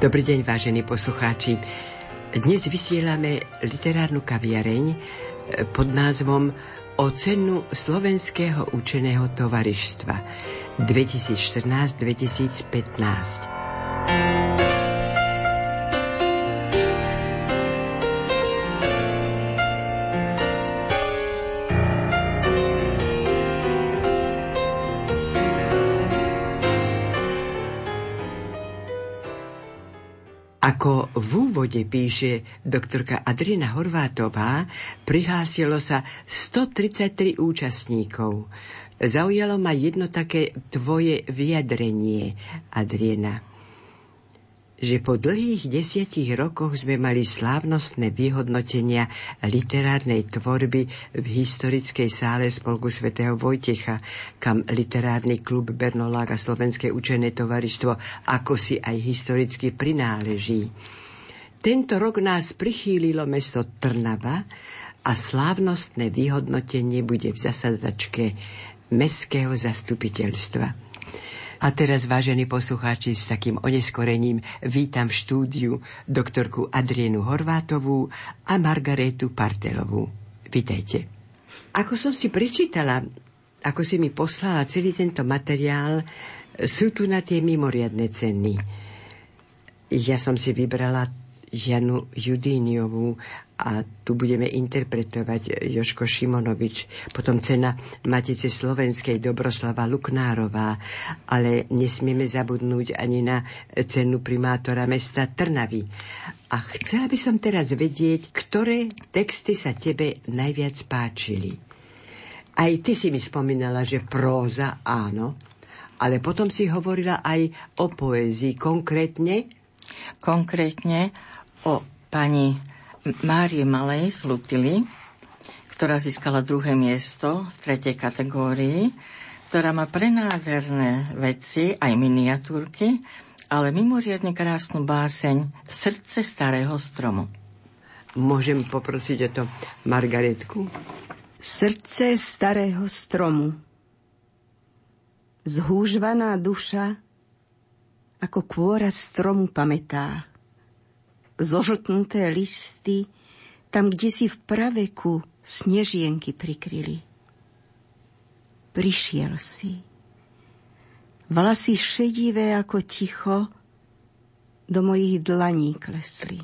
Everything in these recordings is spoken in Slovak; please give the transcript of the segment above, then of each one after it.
Dobrý deň, vážení poslucháči. Dnes vysielame literárnu kaviareň eh, pod názvom O cenu Slovenského učeného tovarištva 2014-2015. Ako v úvode píše doktorka Adriana Horvátová, prihlásilo sa 133 účastníkov. Zaujalo ma jedno také tvoje vyjadrenie, Adriana že po dlhých desiatich rokoch sme mali slávnostné vyhodnotenia literárnej tvorby v historickej sále Spolku svätého Vojtecha, kam literárny klub Bernolák a Slovenské učené tovaristvo ako si aj historicky prináleží. Tento rok nás prichýlilo mesto Trnava a slávnostné vyhodnotenie bude v zasadačke Mestského zastupiteľstva. A teraz, vážení poslucháči, s takým oneskorením vítam v štúdiu doktorku Adrienu Horvátovú a Margaretu Partelovú. Vítejte. Ako som si prečítala, ako si mi poslala celý tento materiál, sú tu na tie mimoriadne ceny. Ja som si vybrala Janu Judíniovú a tu budeme interpretovať Joško Šimonovič, potom cena Matice Slovenskej Dobroslava Luknárová, ale nesmieme zabudnúť ani na cenu primátora mesta Trnavy. A chcela by som teraz vedieť, ktoré texty sa tebe najviac páčili. Aj ty si mi spomínala, že próza áno, ale potom si hovorila aj o poézii. Konkrétne? Konkrétne o pani Márie Malej z Lutily, ktorá získala druhé miesto v tretej kategórii, ktorá má prenádherné veci, aj miniatúrky, ale mimoriadne krásnu báseň Srdce starého stromu. Môžem poprosiť o to Margaretku? Srdce starého stromu. Zhúžvaná duša ako kôra stromu pamätá zožltnuté listy, tam, kde si v praveku snežienky prikryli. Prišiel si. Vlasy šedivé ako ticho do mojich dlaní klesli.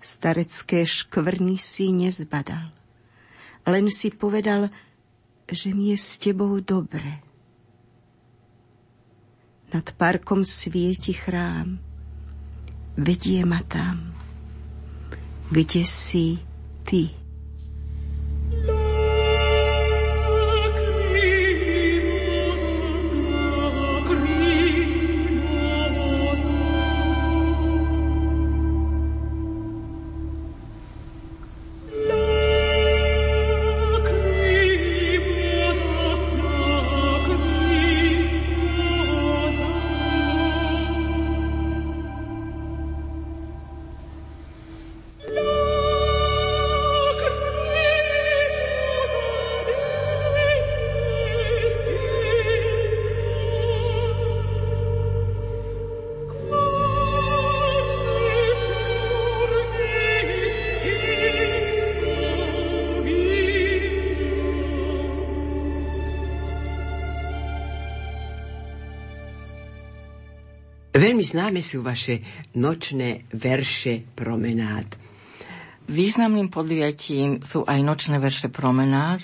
Starecké škvrny si nezbadal. Len si povedal, že mi je s tebou dobre. Nad parkom svieti chrám vedie ma tam, kde si ty. Známe sú vaše nočné verše promenád. Významným podujatím sú aj nočné verše promenád,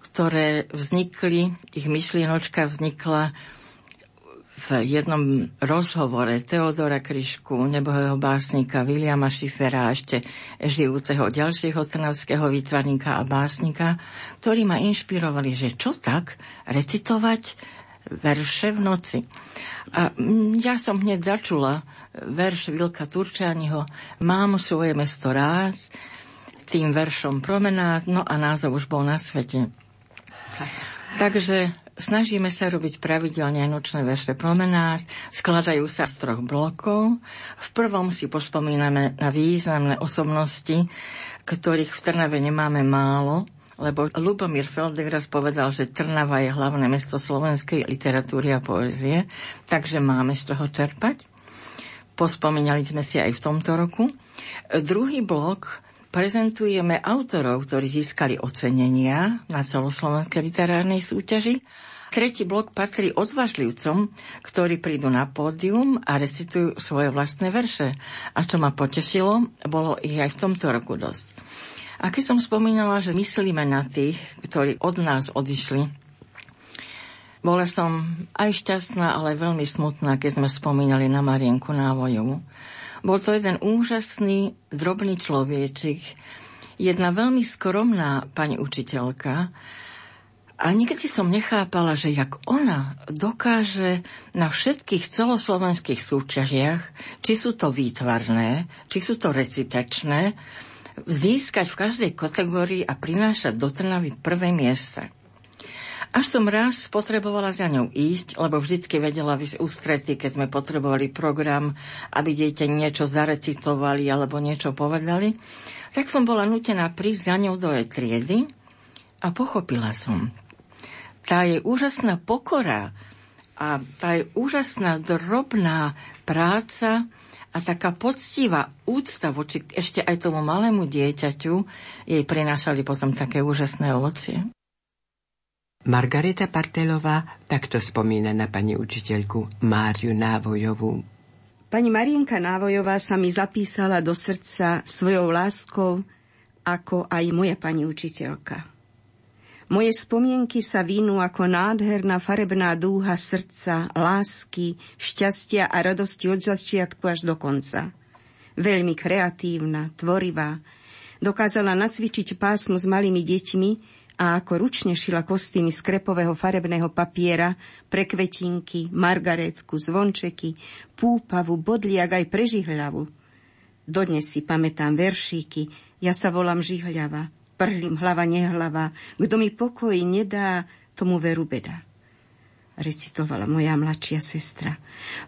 ktoré vznikli, ich myšlienočka vznikla v jednom rozhovore Teodora Kryšku, nebohého básnika Williama Schiffera a ešte žijúceho ďalšieho trnavského výtvarníka a básnika, ktorí ma inšpirovali, že čo tak recitovať verše v noci. A ja som hneď začula verš Vilka Turčaniho Mám svoje mesto rád, tým veršom promenád, no a názov už bol na svete. Takže snažíme sa robiť pravidelne nočné verše promenád, skladajú sa z troch blokov. V prvom si pospomíname na významné osobnosti, ktorých v Trnave nemáme málo, lebo Lubomír Feldegras povedal, že Trnava je hlavné mesto slovenskej literatúry a poezie, takže máme z toho čerpať. Pospomínali sme si aj v tomto roku. Druhý blok prezentujeme autorov, ktorí získali ocenenia na celoslovenskej literárnej súťaži. Tretí blok patrí odvážlivcom, ktorí prídu na pódium a recitujú svoje vlastné verše. A čo ma potešilo, bolo ich aj v tomto roku dosť. A keď som spomínala, že myslíme na tých, ktorí od nás odišli, bola som aj šťastná, ale veľmi smutná, keď sme spomínali na Marienku Návojovu. Bol to jeden úžasný, drobný človečik, jedna veľmi skromná pani učiteľka, a niekedy som nechápala, že jak ona dokáže na všetkých celoslovenských súťažiach, či sú to výtvarné, či sú to recitačné, získať v každej kategórii a prinášať do Trnavy prvé miesta. Až som raz potrebovala za ňou ísť, lebo vždycky vedela vysť ústretí, keď sme potrebovali program, aby dieťa niečo zarecitovali alebo niečo povedali, tak som bola nutená prísť za ňou do jej triedy a pochopila som. Tá je úžasná pokora a tá je úžasná drobná práca a taká poctivá úcta voči ešte aj tomu malému dieťaťu jej prinášali potom také úžasné ovocie. Margareta Partelová takto spomína na pani učiteľku Máriu Návojovú. Pani Marienka Návojová sa mi zapísala do srdca svojou láskou, ako aj moja pani učiteľka. Moje spomienky sa vínú ako nádherná farebná dúha srdca, lásky, šťastia a radosti od začiatku až do konca. Veľmi kreatívna, tvorivá, dokázala nacvičiť pásmo s malými deťmi, a ako ručne šila kostýmy z krepového farebného papiera pre kvetinky, margaretku, zvončeky, púpavu, bodliak aj pre žihľavu. Dodnes si pamätám veršíky, ja sa volám žihľava, prhlím hlava nehlava, kto mi pokoj nedá, tomu veru beda recitovala moja mladšia sestra.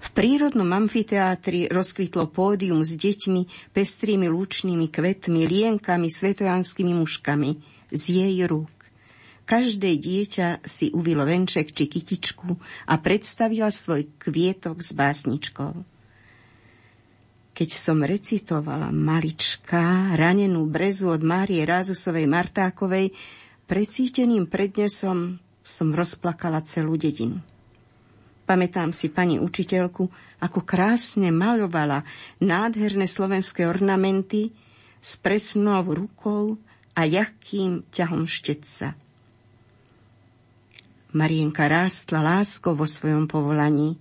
V prírodnom amfiteátri rozkvitlo pódium s deťmi, pestrými lúčnými kvetmi, lienkami, svetojanskými muškami z jej rúk. Každé dieťa si uvilo venček či kytičku a predstavila svoj kvietok s básničkou. Keď som recitovala malička, ranenú brezu od Márie Rázusovej Martákovej, precíteným prednesom som rozplakala celú dedinu. Pamätám si pani učiteľku, ako krásne malovala nádherné slovenské ornamenty s presnou rukou a ľahkým ťahom štetca. Marienka rástla láskou vo svojom povolaní.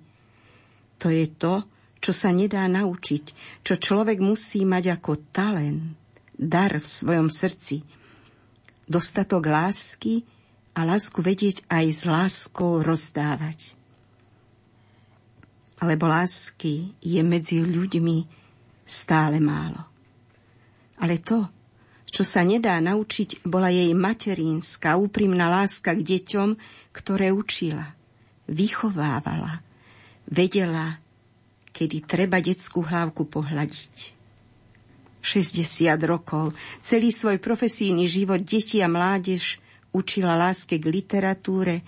To je to, čo sa nedá naučiť, čo človek musí mať ako talent, dar v svojom srdci. Dostatok lásky a lásku vedieť aj s láskou rozdávať. Alebo lásky je medzi ľuďmi stále málo. Ale to, čo sa nedá naučiť, bola jej materinská, úprimná láska k deťom, ktoré učila, vychovávala, vedela, kedy treba detskú hlávku pohľadiť. 60 rokov, celý svoj profesijný život deti a mládež učila láske k literatúre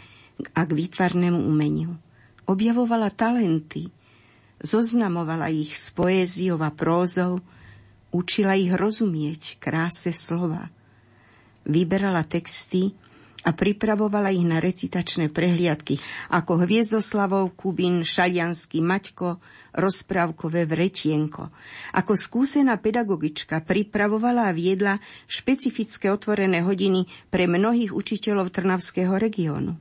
a k výtvarnému umeniu. Objavovala talenty, zoznamovala ich s poéziou a prózou, Učila ich rozumieť kráse slova. Vyberala texty a pripravovala ich na recitačné prehliadky, ako Hviezdoslavov, Kubin, Šaliansky, Maťko, rozprávkové Vretienko. Ako skúsená pedagogička pripravovala a viedla špecifické otvorené hodiny pre mnohých učiteľov Trnavského regiónu.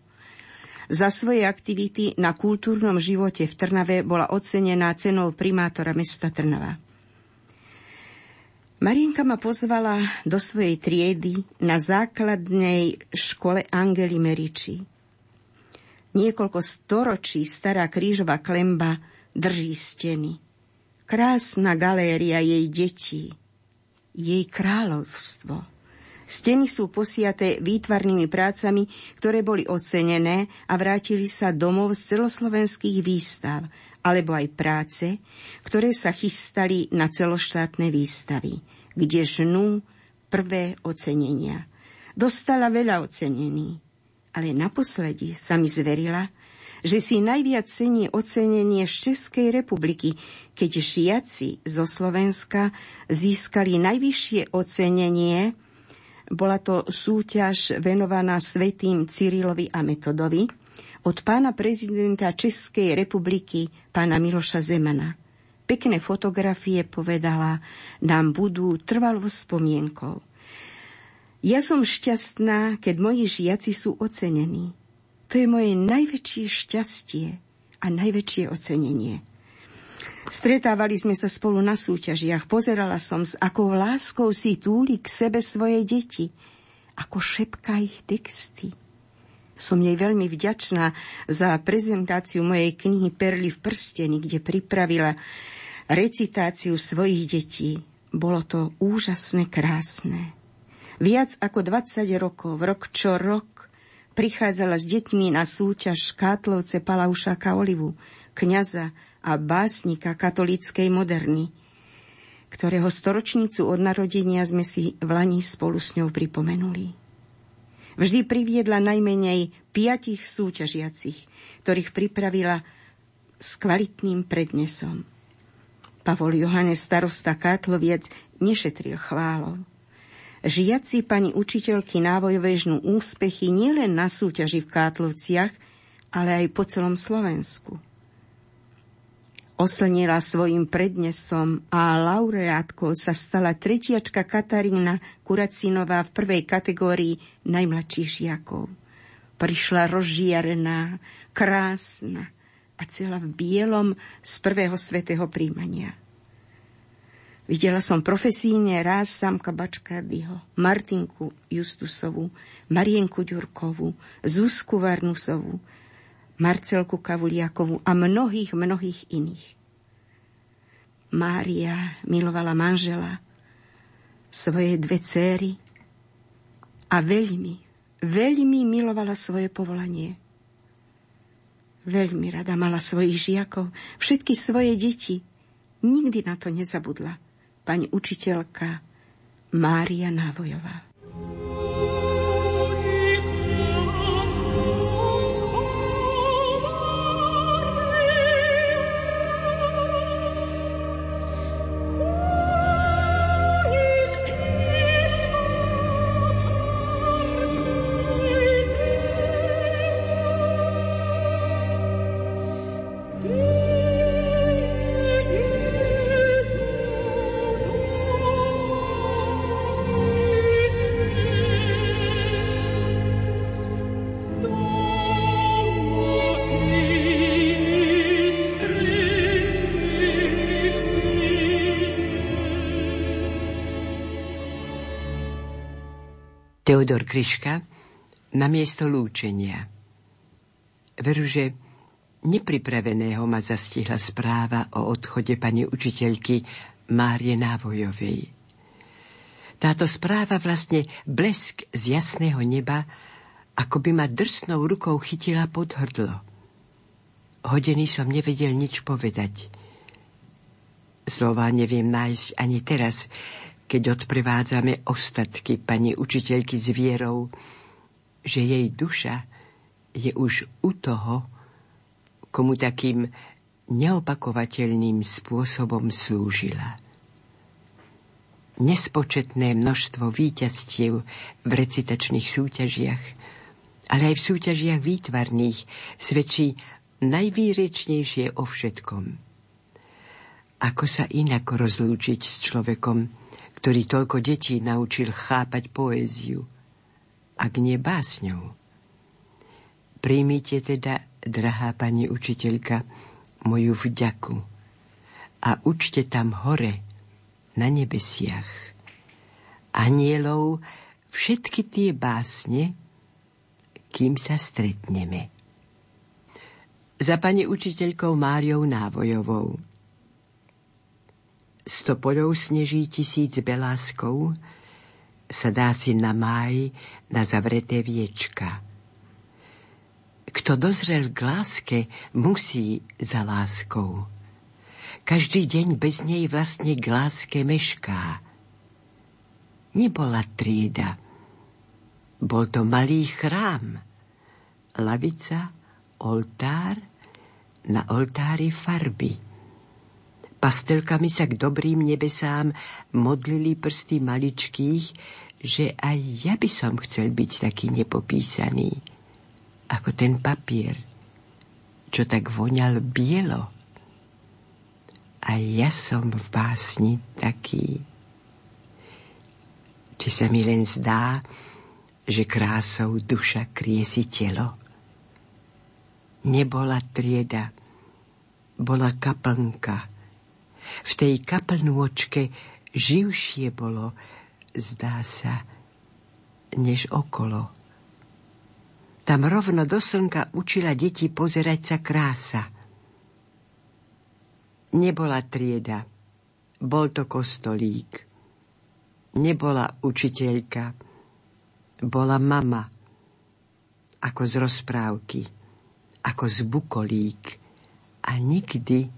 Za svoje aktivity na kultúrnom živote v Trnave bola ocenená cenou primátora mesta Trnava. Marienka ma pozvala do svojej triedy na základnej škole Angely Meriči. Niekoľko storočí stará krížová klemba drží steny. Krásna galéria jej detí, jej kráľovstvo. Steny sú posiaté výtvarnými prácami, ktoré boli ocenené a vrátili sa domov z celoslovenských výstav, alebo aj práce, ktoré sa chystali na celoštátne výstavy, kde žnú prvé ocenenia. Dostala veľa ocenení, ale naposledy sa mi zverila, že si najviac cení ocenenie z Českej republiky, keď žiaci zo Slovenska získali najvyššie ocenenie. Bola to súťaž venovaná svetým Cyrilovi a Metodovi od pána prezidenta Českej republiky, pána Miloša Zemana. Pekné fotografie, povedala, nám budú trvalo spomienkou. Ja som šťastná, keď moji žiaci sú ocenení. To je moje najväčšie šťastie a najväčšie ocenenie. Stretávali sme sa spolu na súťažiach, pozerala som s akou láskou si túli k sebe svoje deti, ako šepká ich texty. Som jej veľmi vďačná za prezentáciu mojej knihy Perly v prsteni, kde pripravila recitáciu svojich detí. Bolo to úžasné, krásne. Viac ako 20 rokov, rok čo rok, prichádzala s deťmi na súťaž Kátlovce Palaušáka Olivu, kňaza a básnika katolíckej moderny, ktorého storočnicu od narodenia sme si v Lani spolu s ňou pripomenuli. Vždy priviedla najmenej piatich súťažiacich, ktorých pripravila s kvalitným prednesom. Pavol Johannes starosta Kátloviec nešetril chválov. Žiaci pani učiteľky návojové žnú úspechy nielen na súťaži v Kátlovciach, ale aj po celom Slovensku. Oslnila svojim prednesom a laureátkou sa stala tretiačka Katarína Kuracinová v prvej kategórii najmladších žiakov. Prišla rozžiarená, krásna a celá v bielom z prvého svetého príjmania. Videla som profesíne raz Samka Bačkardyho, Martinku Justusovú, Marienku Ďurkovú, Zuzku Varnusovú, Marcelku Kavuliakovú a mnohých, mnohých iných. Mária milovala manžela, svoje dve céry a veľmi, veľmi milovala svoje povolanie. Veľmi rada mala svojich žiakov, všetky svoje deti. Nikdy na to nezabudla pani učiteľka Mária Návojová. Teodor Kryška na miesto lúčenia. Veru, že nepripraveného ma zastihla správa o odchode pani učiteľky Márie Návojovej. Táto správa vlastne blesk z jasného neba, ako by ma drsnou rukou chytila pod hrdlo. Hodiny som nevedel nič povedať. Slova neviem nájsť ani teraz, keď odprevádzame ostatky pani učiteľky s vierou, že jej duša je už u toho, komu takým neopakovateľným spôsobom slúžila. Nespočetné množstvo víťazstiev v recitačných súťažiach, ale aj v súťažiach výtvarných svedčí najvýrečnejšie o všetkom. Ako sa inak rozlúčiť s človekom, ktorý toľko detí naučil chápať poéziu, ak nie básňou. Príjmite teda, drahá pani učiteľka, moju vďaku a učte tam hore, na nebesiach, anielov všetky tie básne, kým sa stretneme. Za pani učiteľkou Máriou Návojovou sto poľov sneží tisíc beláskov, sa dá si na máj na zavreté viečka. Kto dozrel k láske, musí za láskou. Každý deň bez nej vlastne k láske mešká. Nebola trieda, bol to malý chrám, lavica, oltár, na oltári farby. Pastelkami sa k dobrým nebesám modlili prsty maličkých, že aj ja by som chcel byť taký nepopísaný, ako ten papier, čo tak voňal bielo. A ja som v básni taký. Či sa mi len zdá, že krásou duša kriesi telo? Nebola trieda, bola kaplnka. V tej kaplnôčke živšie bolo, zdá sa, než okolo. Tam rovno do slnka učila deti pozerať sa krása. Nebola trieda, bol to kostolík. Nebola učiteľka, bola mama, ako z rozprávky ako z bukolík a nikdy,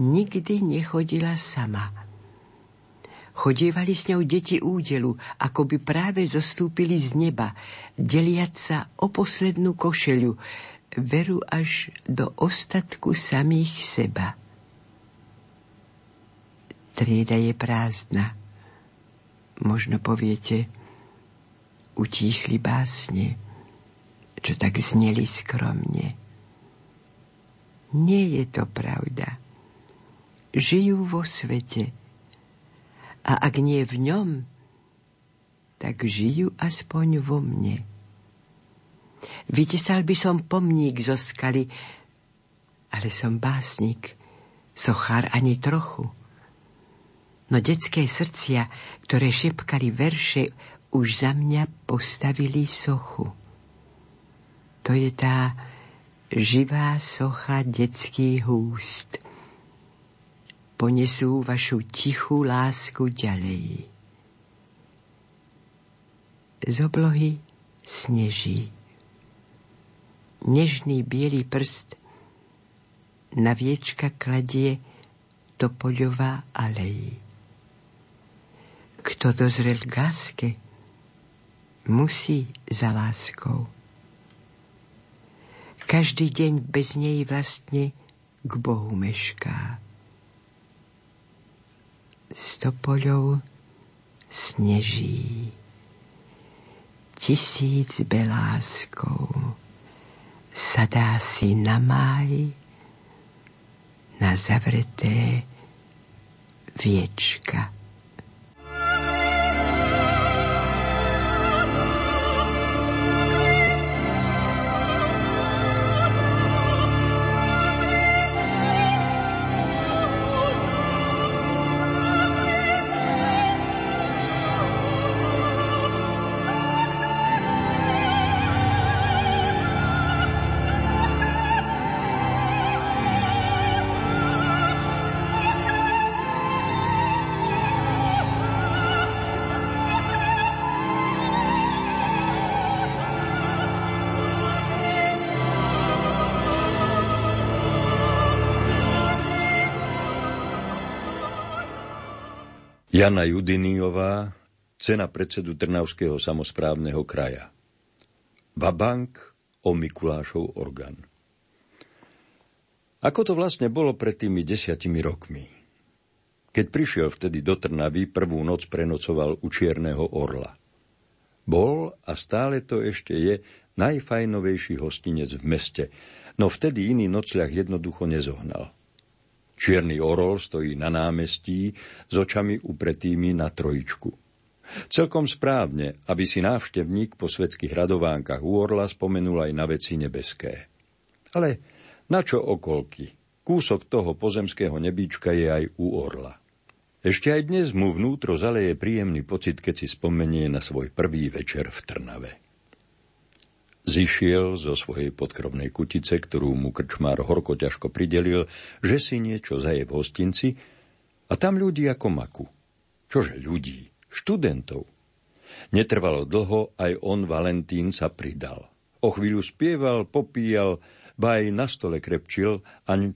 nikdy nechodila sama. Chodievali s ňou deti údelu, ako by práve zostúpili z neba, deliať sa o poslednú košeľu, veru až do ostatku samých seba. Trieda je prázdna. Možno poviete, utíchli básne čo tak zneli skromne. Nie je to pravda. Žijú vo svete. A ak nie v ňom, tak žijú aspoň vo mne. Vytesal by som pomník zo skaly, ale som básnik, sochár ani trochu. No detské srdcia, ktoré šepkali verše, už za mňa postavili sochu. To je tá živá socha detských úst. Ponesú vašu tichú lásku ďalej. Z oblohy sneží. Nežný biely prst na viečka kladie Topoľová alej. Kto dozrel k láske, musí za láskou každý deň bez nej vlastne k Bohu mešká. Stopoľov sneží tisíc beláskov sadá si na máj na zavreté viečka. Jana Judiniová, cena predsedu Trnavského samozprávneho kraja. Vabank o Mikulášov orgán. Ako to vlastne bolo pred tými desiatimi rokmi? Keď prišiel vtedy do Trnavy, prvú noc prenocoval u Čierneho orla. Bol a stále to ešte je najfajnovejší hostinec v meste, no vtedy iný nocľah jednoducho nezohnal – Čierny orol stojí na námestí s očami upretými na trojičku. Celkom správne, aby si návštevník po svetských radovánkach u orla spomenul aj na veci nebeské. Ale na čo okolky? Kúsok toho pozemského nebíčka je aj u orla. Ešte aj dnes mu vnútro zaleje príjemný pocit, keď si spomenie na svoj prvý večer v Trnave. Zišiel zo svojej podkrobnej kutice, ktorú mu krčmár horko ťažko pridelil, že si niečo zaje v hostinci a tam ľudí ako maku. Čože ľudí? Študentov. Netrvalo dlho, aj on, Valentín, sa pridal. O chvíľu spieval, popíjal, ba aj na stole krepčil,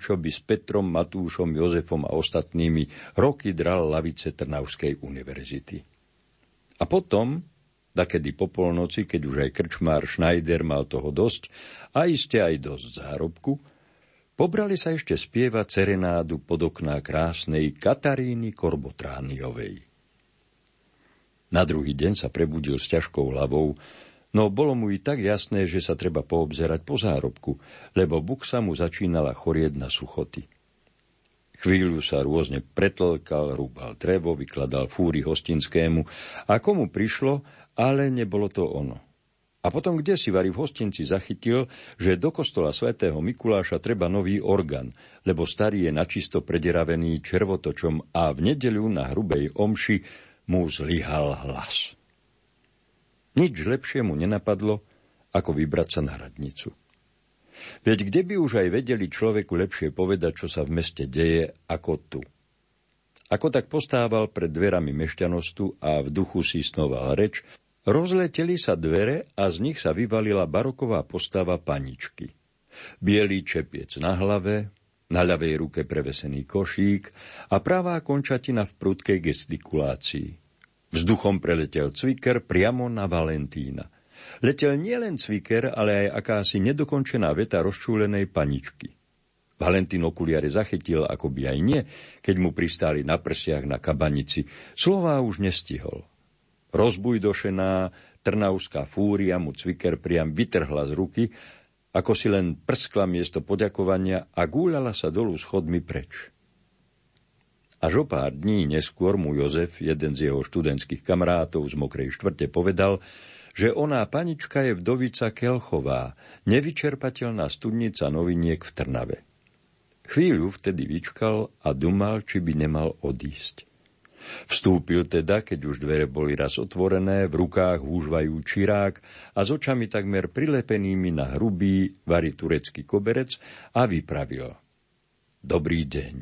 čo by s Petrom, Matúšom, Jozefom a ostatnými roky dral lavice Trnavskej univerzity. A potom Dakedy po polnoci, keď už aj krčmár Schneider mal toho dosť a iste aj dosť zárobku, pobrali sa ešte spievať serenádu pod okná krásnej Kataríny Korbotrániovej. Na druhý deň sa prebudil s ťažkou hlavou, no bolo mu i tak jasné, že sa treba poobzerať po zárobku, lebo buksa mu začínala chorieť na suchoty. Chvíľu sa rôzne pretlkal, rúbal drevo, vykladal fúry hostinskému a komu prišlo, ale nebolo to ono. A potom kde si Vary v hostinci zachytil, že do kostola svätého Mikuláša treba nový orgán, lebo starý je načisto prederavený červotočom a v nedeľu na hrubej omši mu zlyhal hlas. Nič lepšie mu nenapadlo, ako vybrať sa na radnicu. Veď kde by už aj vedeli človeku lepšie povedať, čo sa v meste deje, ako tu. Ako tak postával pred dverami mešťanostu a v duchu si snoval reč, Rozleteli sa dvere a z nich sa vyvalila baroková postava paničky. Bielý čepiec na hlave, na ľavej ruke prevesený košík a pravá končatina v prudkej gestikulácii. Vzduchom preletel cviker priamo na Valentína. Letel nielen cviker, ale aj akási nedokončená veta rozčúlenej paničky. Valentín okuliare zachytil, ako by aj nie, keď mu pristáli na prsiach na kabanici. Slová už nestihol. Rozbujdošená trnauská fúria mu cviker priam vytrhla z ruky, ako si len prskla miesto poďakovania a gúľala sa dolu schodmi preč. Až o pár dní neskôr mu Jozef, jeden z jeho študentských kamarátov z Mokrej štvrte, povedal, že oná panička je vdovica Kelchová, nevyčerpateľná studnica noviniek v Trnave. Chvíľu vtedy vyčkal a dumal, či by nemal odísť. Vstúpil teda, keď už dvere boli raz otvorené, v rukách húžvajú čirák a s očami takmer prilepenými na hrubý, vary turecký koberec a vypravil. Dobrý deň.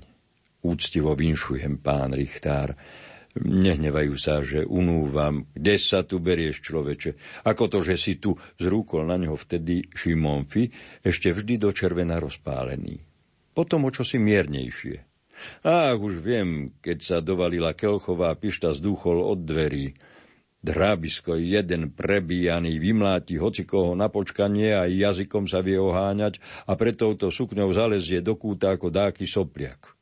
Úctivo vinšujem, pán Richtár. Nehnevajú sa, že unúvam. Kde sa tu berieš, človeče? Ako to, že si tu zrúkol na neho vtedy Šimonfi, ešte vždy do červena rozpálený. Potom o čo si miernejšie. Ach, už viem, keď sa dovalila Kelchová pišta zdúchol od dverí. Drábisko jeden prebíjaný vymláti hocikoho na počkanie a jazykom sa vie oháňať a pre touto sukňou zalezie do kúta ako dáky sopliak.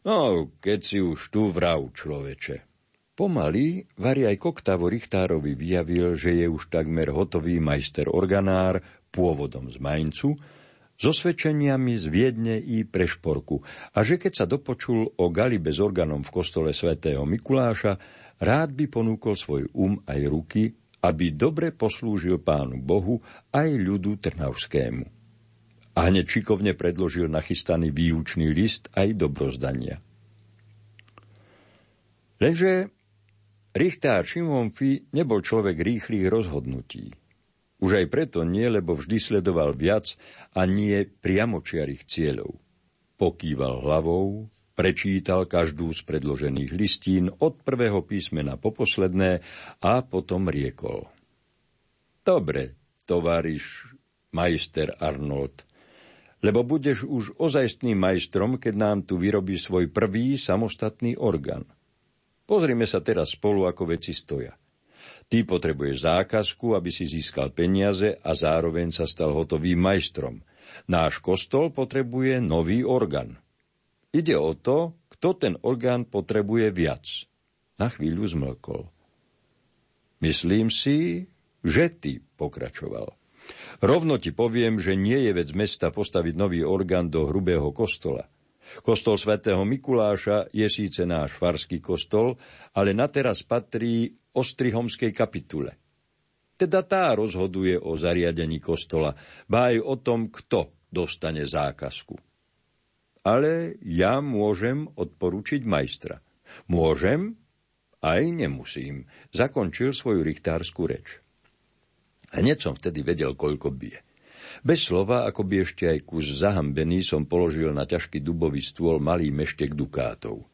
No, keď si už tu vrav, človeče. Pomaly Vari aj Koktavo Richtárovi vyjavil, že je už takmer hotový majster organár, pôvodom z Maincu, so svedčeniami z Viedne i Prešporku a že keď sa dopočul o galibe s organom v kostole svätého Mikuláša, rád by ponúkol svoj um aj ruky, aby dobre poslúžil pánu Bohu aj ľudu Trnavskému. A hneď čikovne predložil nachystaný výučný list aj dobrozdania. Lenže Richtár Šimon nebol človek rýchlych rozhodnutí. Už aj preto nie, lebo vždy sledoval viac a nie priamočiarých cieľov. Pokýval hlavou, prečítal každú z predložených listín od prvého písmena po posledné a potom riekol. Dobre, tovariš majster Arnold, lebo budeš už ozajstným majstrom, keď nám tu vyrobí svoj prvý samostatný orgán. Pozrime sa teraz spolu, ako veci stoja. Ty potrebuješ zákazku, aby si získal peniaze a zároveň sa stal hotovým majstrom. Náš kostol potrebuje nový orgán. Ide o to, kto ten orgán potrebuje viac. Na chvíľu zmlkol. Myslím si, že ty, pokračoval. Rovno ti poviem, že nie je vec mesta postaviť nový orgán do hrubého kostola. Kostol svätého Mikuláša je síce náš farský kostol, ale na teraz patrí Ostrihomskej kapitule. Teda tá rozhoduje o zariadení kostola, ba aj o tom, kto dostane zákazku. Ale ja môžem odporučiť majstra. Môžem, aj nemusím, zakončil svoju richtárskú reč. Hneď som vtedy vedel, koľko bije. Bez slova, ako by ešte aj kus zahambený, som položil na ťažký dubový stôl malý meštek dukátov.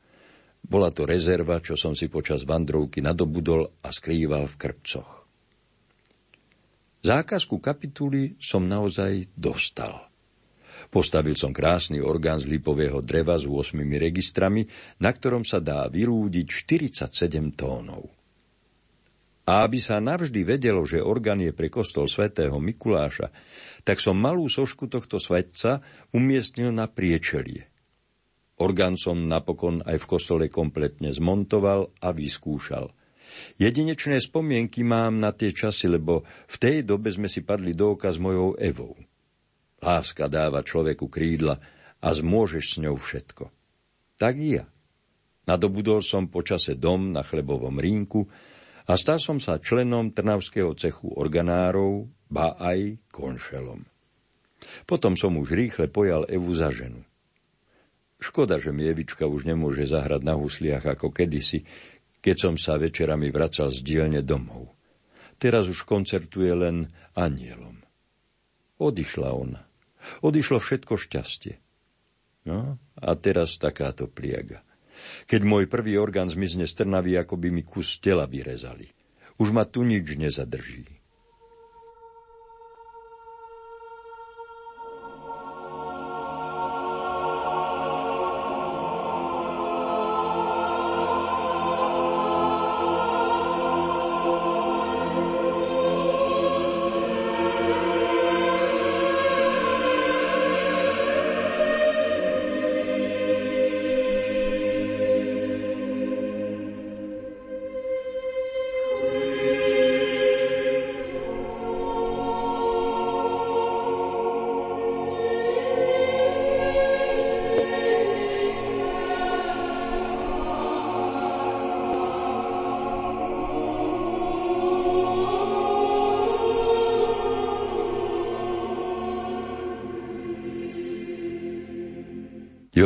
Bola to rezerva, čo som si počas vandrovky nadobudol a skrýval v krpcoch. Zákazku kapituly som naozaj dostal. Postavil som krásny orgán z lipového dreva s 8 registrami, na ktorom sa dá vylúdiť 47 tónov. A aby sa navždy vedelo, že orgán je pre kostol svätého Mikuláša, tak som malú sošku tohto svetca umiestnil na priečelie. Orgán som napokon aj v kostole kompletne zmontoval a vyskúšal. Jedinečné spomienky mám na tie časy, lebo v tej dobe sme si padli do oka s mojou Evou. Láska dáva človeku krídla a zmôžeš s ňou všetko. Tak i ja. Nadobudol som počase dom na chlebovom rínku, a stal som sa členom Trnavského cechu organárov, ba aj konšelom. Potom som už rýchle pojal Evu za ženu. Škoda, že mi Evička už nemôže zahrať na husliach ako kedysi, keď som sa večerami vracal z dielne domov. Teraz už koncertuje len anielom. Odišla ona. Odišlo všetko šťastie. No, a teraz takáto pliaga keď môj prvý orgán zmizne z Trnavy, ako by mi kus tela vyrezali. Už ma tu nič nezadrží.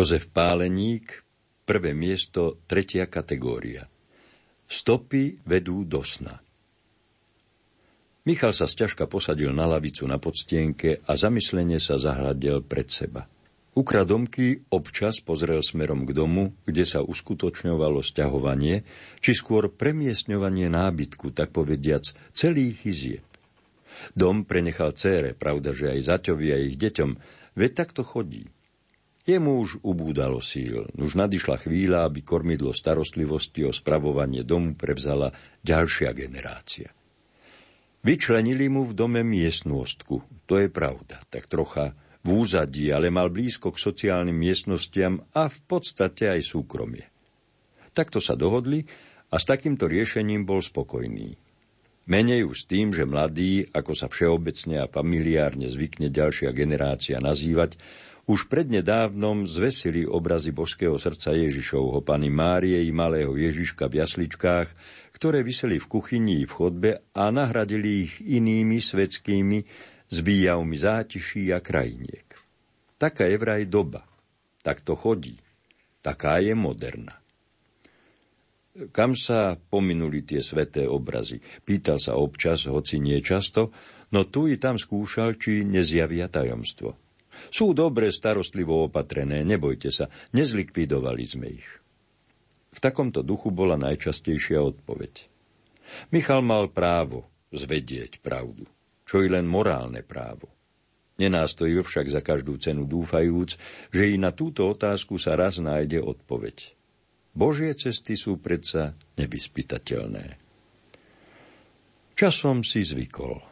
Jozef Páleník, prvé miesto, tretia kategória. Stopy vedú do sna. Michal sa sťažka posadil na lavicu na podstienke a zamyslenie sa zahľadil pred seba. Ukradomky občas pozrel smerom k domu, kde sa uskutočňovalo sťahovanie, či skôr premiestňovanie nábytku, tak povediac, celých izieb. Dom prenechal cére, pravda, že aj zaťovi a ich deťom, veď takto chodí. Jemu už ubúdalo síl. Už nadišla chvíľa, aby kormidlo starostlivosti o spravovanie domu prevzala ďalšia generácia. Vyčlenili mu v dome miestnostku, to je pravda, tak trocha v úzadí, ale mal blízko k sociálnym miestnostiam a v podstate aj súkromie. Takto sa dohodli a s takýmto riešením bol spokojný. Menej už s tým, že mladý, ako sa všeobecne a familiárne zvykne ďalšia generácia nazývať, už prednedávnom zvesili obrazy božského srdca Ježišovho, Pany Márie i malého Ježiška v jasličkách, ktoré vyseli v kuchyni i v chodbe a nahradili ich inými svetskými s výjavmi zátiší a krajiniek. Taká je vraj doba. Tak to chodí. Taká je moderna. Kam sa pominuli tie sveté obrazy? Pýtal sa občas, hoci nie často, no tu i tam skúšal, či nezjavia tajomstvo. Sú dobre starostlivo opatrené, nebojte sa, nezlikvidovali sme ich. V takomto duchu bola najčastejšia odpoveď. Michal mal právo zvedieť pravdu, čo i len morálne právo. Nenástojil však za každú cenu dúfajúc, že i na túto otázku sa raz nájde odpoveď. Božie cesty sú predsa nevyspytateľné. Časom si zvykol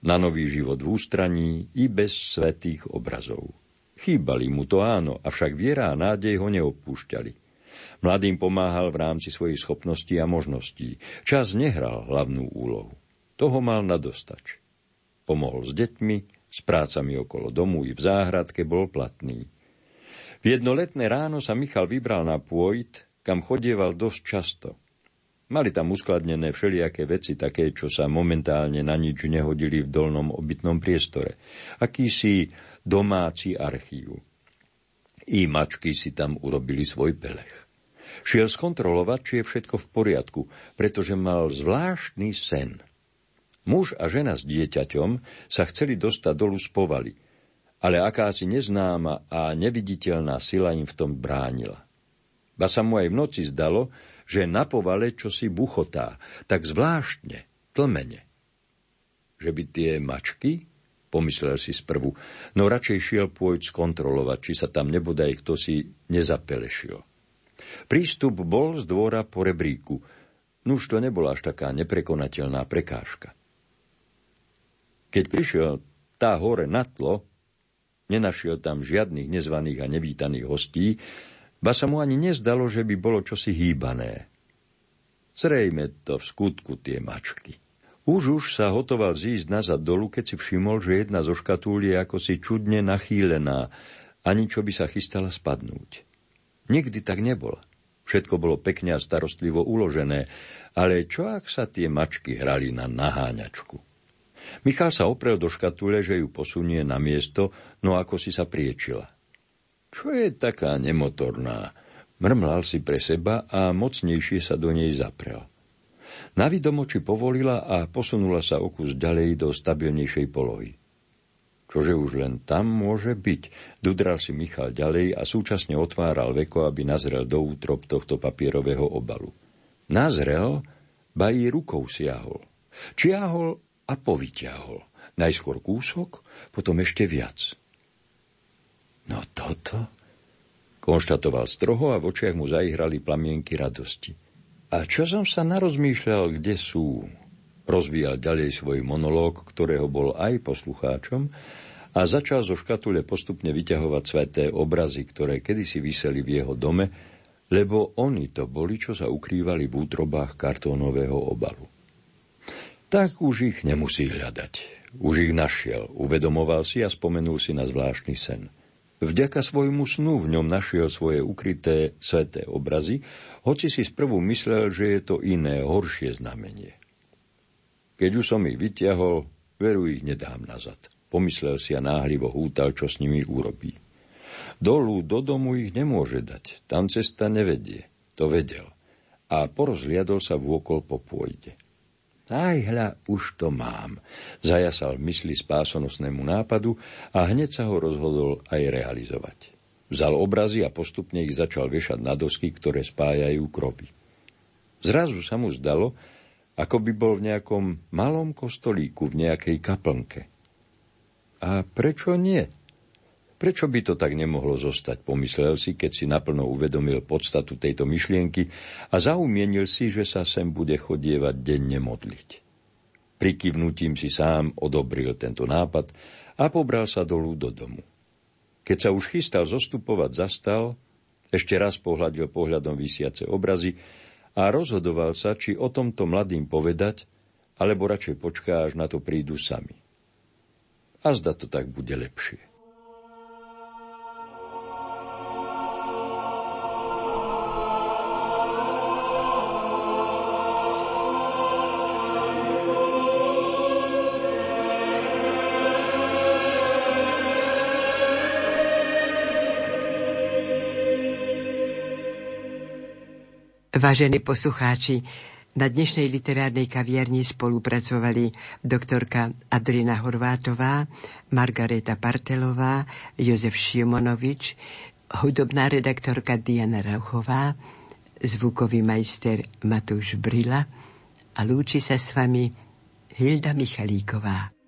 na nový život v ústraní i bez svetých obrazov. Chýbali mu to áno, avšak viera a nádej ho neopúšťali. Mladým pomáhal v rámci svojich schopností a možností. Čas nehral hlavnú úlohu. Toho mal nadostač. Pomohol s deťmi, s prácami okolo domu i v záhradke bol platný. V jednoletné ráno sa Michal vybral na pôjt, kam chodieval dosť často – Mali tam uskladnené všelijaké veci, také, čo sa momentálne na nič nehodili v dolnom obytnom priestore. Akýsi domáci archív. I mačky si tam urobili svoj pelech. Šiel skontrolovať, či je všetko v poriadku, pretože mal zvláštny sen. Muž a žena s dieťaťom sa chceli dostať dolu z povaly, ale akási neznáma a neviditeľná sila im v tom bránila. Ba sa mu aj v noci zdalo, že na povale čosi buchotá, tak zvláštne, tlmene. Že by tie mačky, pomyslel si sprvu, no radšej šiel pôjť skontrolovať, či sa tam nebodaj kto si nezapelešil. Prístup bol z dvora po rebríku. Nuž to nebola až taká neprekonateľná prekážka. Keď prišiel tá hore na tlo, nenašiel tam žiadnych nezvaných a nevítaných hostí, ba sa mu ani nezdalo, že by bolo čosi hýbané. Zrejme to v skutku tie mačky. Už už sa hotoval zísť nazad dolu, keď si všimol, že jedna zo škatúl je ako si čudne nachýlená, ani čo by sa chystala spadnúť. Nikdy tak nebola. Všetko bolo pekne a starostlivo uložené, ale čo ak sa tie mačky hrali na naháňačku? Michal sa oprel do škatule, že ju posunie na miesto, no ako si sa priečila. Čo je taká nemotorná? Mrmlal si pre seba a mocnejšie sa do nej zaprel. Na vidomoči povolila a posunula sa o kus ďalej do stabilnejšej polohy. Čože už len tam môže byť, dudral si Michal ďalej a súčasne otváral veko, aby nazrel do útrop tohto papierového obalu. Nazrel, ba i rukou siahol. Čiahol a povyťahol. Najskôr kúsok, potom ešte viac. No toto, konštatoval stroho a v očiach mu zaihrali plamienky radosti. A čo som sa narozmýšľal, kde sú? Rozvíjal ďalej svoj monológ, ktorého bol aj poslucháčom, a začal zo škatule postupne vyťahovať sveté obrazy, ktoré kedysi vyseli v jeho dome, lebo oni to boli, čo sa ukrývali v útrobách kartónového obalu. Tak už ich nemusí hľadať. Už ich našiel, uvedomoval si a spomenul si na zvláštny sen. Vďaka svojmu snu v ňom našiel svoje ukryté sveté obrazy, hoci si sprvu myslel, že je to iné, horšie znamenie. Keď už som ich vyťahol, veru ich nedám nazad. Pomyslel si a náhlivo hútal, čo s nimi urobí. Dolu do domu ich nemôže dať, tam cesta nevedie. To vedel. A porozliadol sa vôkol po pôjde. Aj hľa, už to mám. Zajasal v mysli spásonosnému nápadu a hneď sa ho rozhodol aj realizovať. Vzal obrazy a postupne ich začal vešať na dosky, ktoré spájajú kropy. Zrazu sa mu zdalo, ako by bol v nejakom malom kostolíku, v nejakej kaplnke. A prečo nie? Prečo by to tak nemohlo zostať, pomyslel si, keď si naplno uvedomil podstatu tejto myšlienky a zaumienil si, že sa sem bude chodievať denne modliť. Prikývnutím si sám odobril tento nápad a pobral sa dolu do domu. Keď sa už chystal zostupovať, zastal, ešte raz pohľadil pohľadom vysiace obrazy a rozhodoval sa, či o tomto mladým povedať, alebo radšej počká, až na to prídu sami. A zda to tak bude lepšie. Vážení poslucháči, na dnešnej literárnej kaviarni spolupracovali doktorka Adrina Horvátová, Margareta Partelová, Jozef Šimonovič, hudobná redaktorka Diana Rauchová, zvukový majster Matúš Brila a lúči sa s vami Hilda Michalíková.